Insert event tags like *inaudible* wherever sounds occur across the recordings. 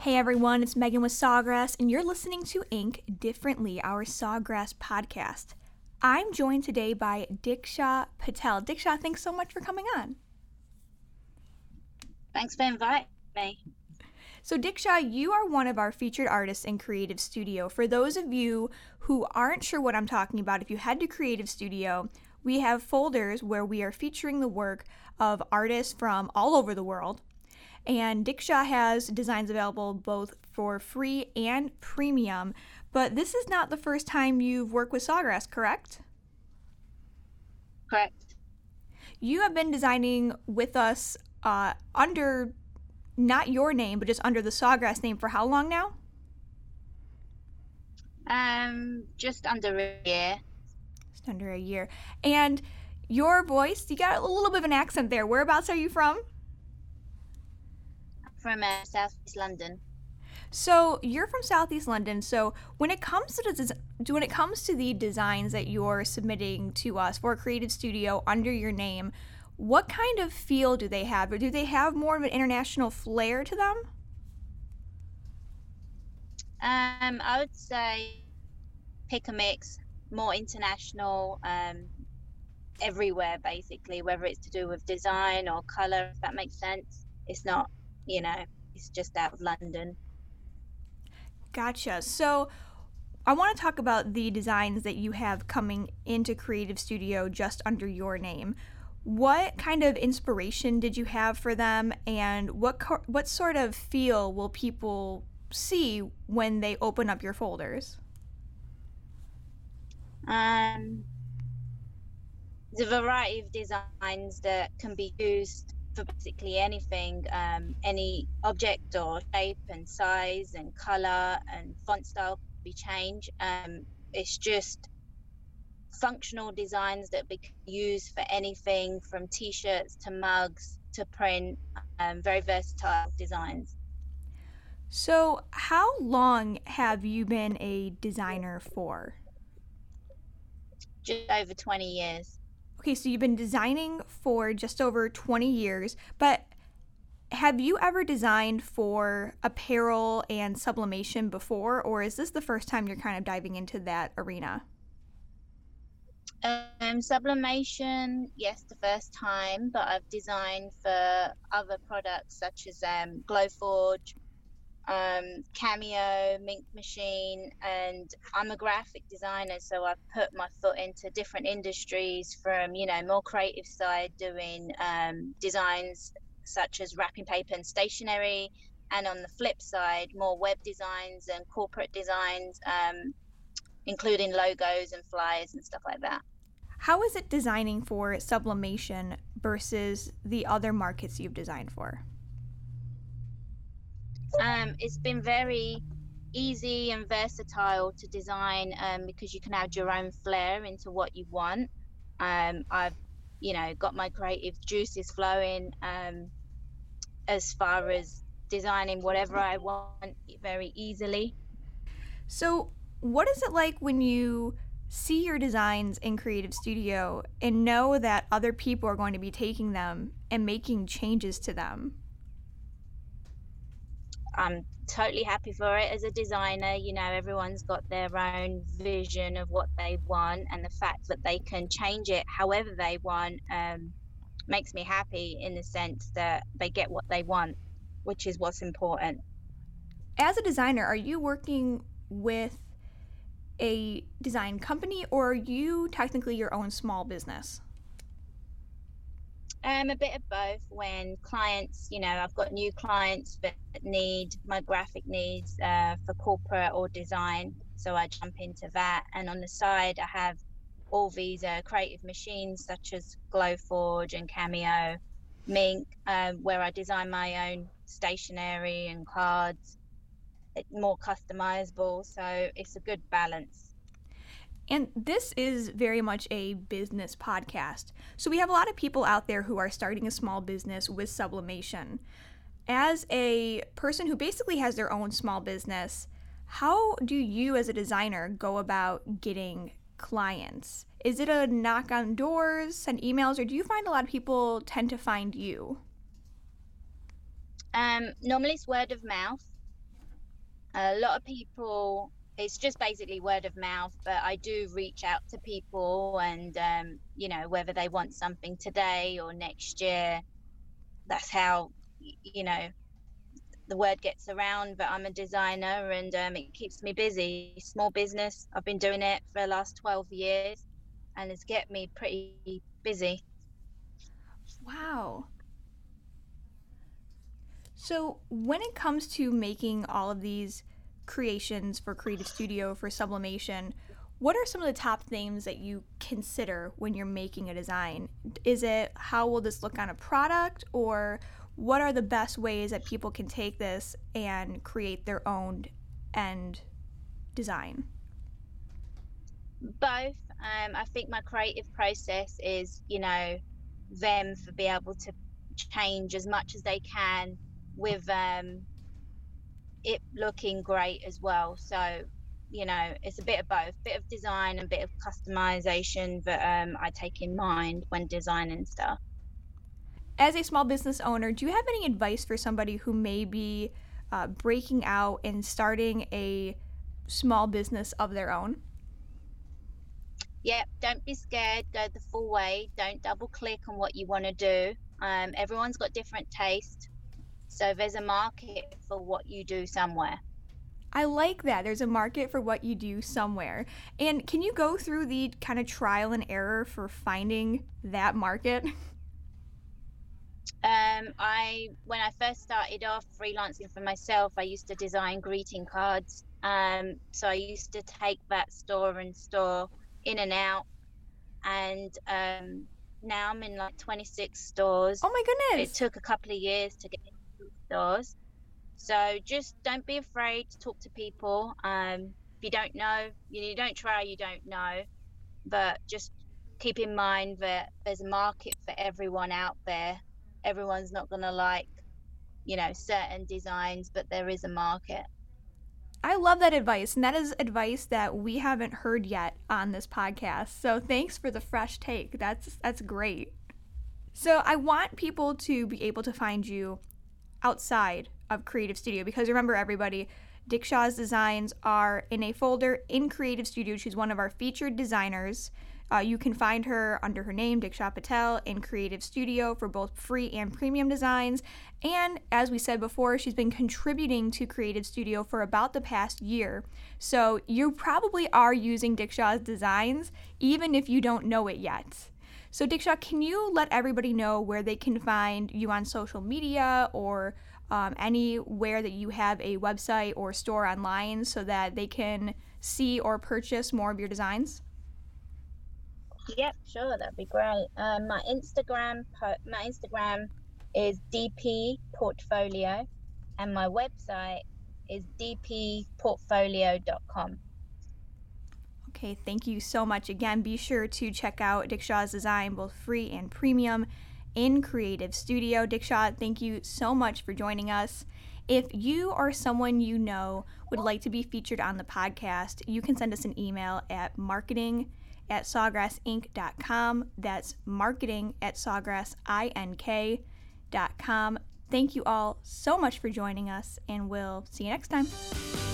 Hey everyone, it's Megan with Sawgrass, and you're listening to Ink Differently, our Sawgrass podcast. I'm joined today by Diksha Patel. Diksha, thanks so much for coming on. Thanks for inviting me. So, Diksha, you are one of our featured artists in Creative Studio. For those of you who aren't sure what I'm talking about, if you head to Creative Studio, we have folders where we are featuring the work of artists from all over the world. And Diksha has designs available both for free and premium. But this is not the first time you've worked with Sawgrass, correct? Correct. You have been designing with us uh, under not your name, but just under the Sawgrass name for how long now? Um, just under a year. Just under a year. And your voice, you got a little bit of an accent there. Whereabouts are you from? From uh, Southeast London. So you're from Southeast London. So when it comes to the when it comes to the designs that you're submitting to us for Creative Studio under your name, what kind of feel do they have? Or do they have more of an international flair to them? Um, I would say pick a mix, more international, um, everywhere basically, whether it's to do with design or color, if that makes sense. It's not, you know, it's just out of London. Gotcha. So I want to talk about the designs that you have coming into Creative Studio just under your name. What kind of inspiration did you have for them, and what co- what sort of feel will people see when they open up your folders? Um, there's a variety of designs that can be used for basically anything, um, any object or shape and size and color and font style can be changed. Um, it's just functional designs that we can use for anything from t-shirts to mugs to print, um, very versatile designs. So, how long have you been a designer for? Just over 20 years. Okay, so you've been designing for just over 20 years, but have you ever designed for apparel and sublimation before, or is this the first time you're kind of diving into that arena? Um, sublimation, yes, the first time, but I've designed for other products such as um, Glowforge, um, Cameo, Mink Machine, and I'm a graphic designer, so I've put my foot into different industries from, you know, more creative side, doing um, designs such as wrapping paper and stationery, and on the flip side, more web designs and corporate designs, um, including logos and flyers and stuff like that. How is it designing for sublimation versus the other markets you've designed for? Um, it's been very easy and versatile to design um, because you can add your own flair into what you want. Um, I've, you know, got my creative juices flowing um, as far as designing whatever I want very easily. So, what is it like when you see your designs in Creative Studio and know that other people are going to be taking them and making changes to them? I'm totally happy for it as a designer. You know, everyone's got their own vision of what they want, and the fact that they can change it however they want um, makes me happy in the sense that they get what they want, which is what's important. As a designer, are you working with a design company or are you technically your own small business? Um, a bit of both. When clients, you know, I've got new clients that need my graphic needs uh, for corporate or design, so I jump into that. And on the side, I have all these uh, creative machines such as Glowforge and Cameo, Mink, um, where I design my own stationery and cards. It's more customizable, so it's a good balance. And this is very much a business podcast. So we have a lot of people out there who are starting a small business with sublimation. As a person who basically has their own small business, how do you as a designer go about getting clients? Is it a knock on doors, send emails, or do you find a lot of people tend to find you? Um, normally it's word of mouth. A lot of people, it's just basically word of mouth, but I do reach out to people and, um, you know, whether they want something today or next year, that's how, you know, the word gets around but I'm a designer and um, it keeps me busy. Small business, I've been doing it for the last 12 years and it's kept me pretty busy. Wow. So, when it comes to making all of these creations for Creative Studio for sublimation, what are some of the top things that you consider when you're making a design? Is it how will this look on a product, or what are the best ways that people can take this and create their own end design? Both. Um, I think my creative process is, you know, them for be able to change as much as they can with um, it looking great as well. So, you know, it's a bit of both, bit of design and bit of customization that um, I take in mind when designing stuff. As a small business owner, do you have any advice for somebody who may be uh, breaking out and starting a small business of their own? Yep, don't be scared. Go the full way. Don't double click on what you want to do. Um, everyone's got different taste. So there's a market for what you do somewhere. I like that. There's a market for what you do somewhere. And can you go through the kind of trial and error for finding that market? *laughs* Um, I when I first started off freelancing for myself, I used to design greeting cards. Um, so I used to take that store and store in and out, and um, now I'm in like 26 stores. Oh my goodness! It took a couple of years to get stores. So just don't be afraid to talk to people. Um, if you don't know, you, you don't try, you don't know. But just keep in mind that there's a market for everyone out there everyone's not going to like, you know, certain designs, but there is a market. I love that advice, and that is advice that we haven't heard yet on this podcast. So thanks for the fresh take. That's that's great. So I want people to be able to find you outside of Creative Studio because remember everybody, Diksha's designs are in a folder in Creative Studio. She's one of our featured designers. Uh, you can find her under her name, Diksha Patel, in Creative Studio for both free and premium designs. And as we said before, she's been contributing to Creative Studio for about the past year. So you probably are using Diksha's designs, even if you don't know it yet. So, Diksha, can you let everybody know where they can find you on social media or um, anywhere that you have a website or store online so that they can see or purchase more of your designs? Yep, sure, that'd be great. Um, my Instagram, my Instagram is DP Portfolio, and my website is dpportfolio.com. Okay, thank you so much. Again, be sure to check out Diksha's design, both free and premium, in Creative Studio. Dickshaw, thank you so much for joining us. If you or someone you know would like to be featured on the podcast, you can send us an email at marketing at sawgrassink.com. That's marketing at sawgrassink.com. Thank you all so much for joining us, and we'll see you next time.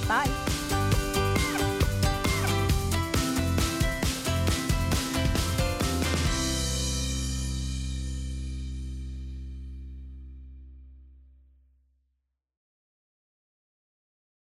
Bye.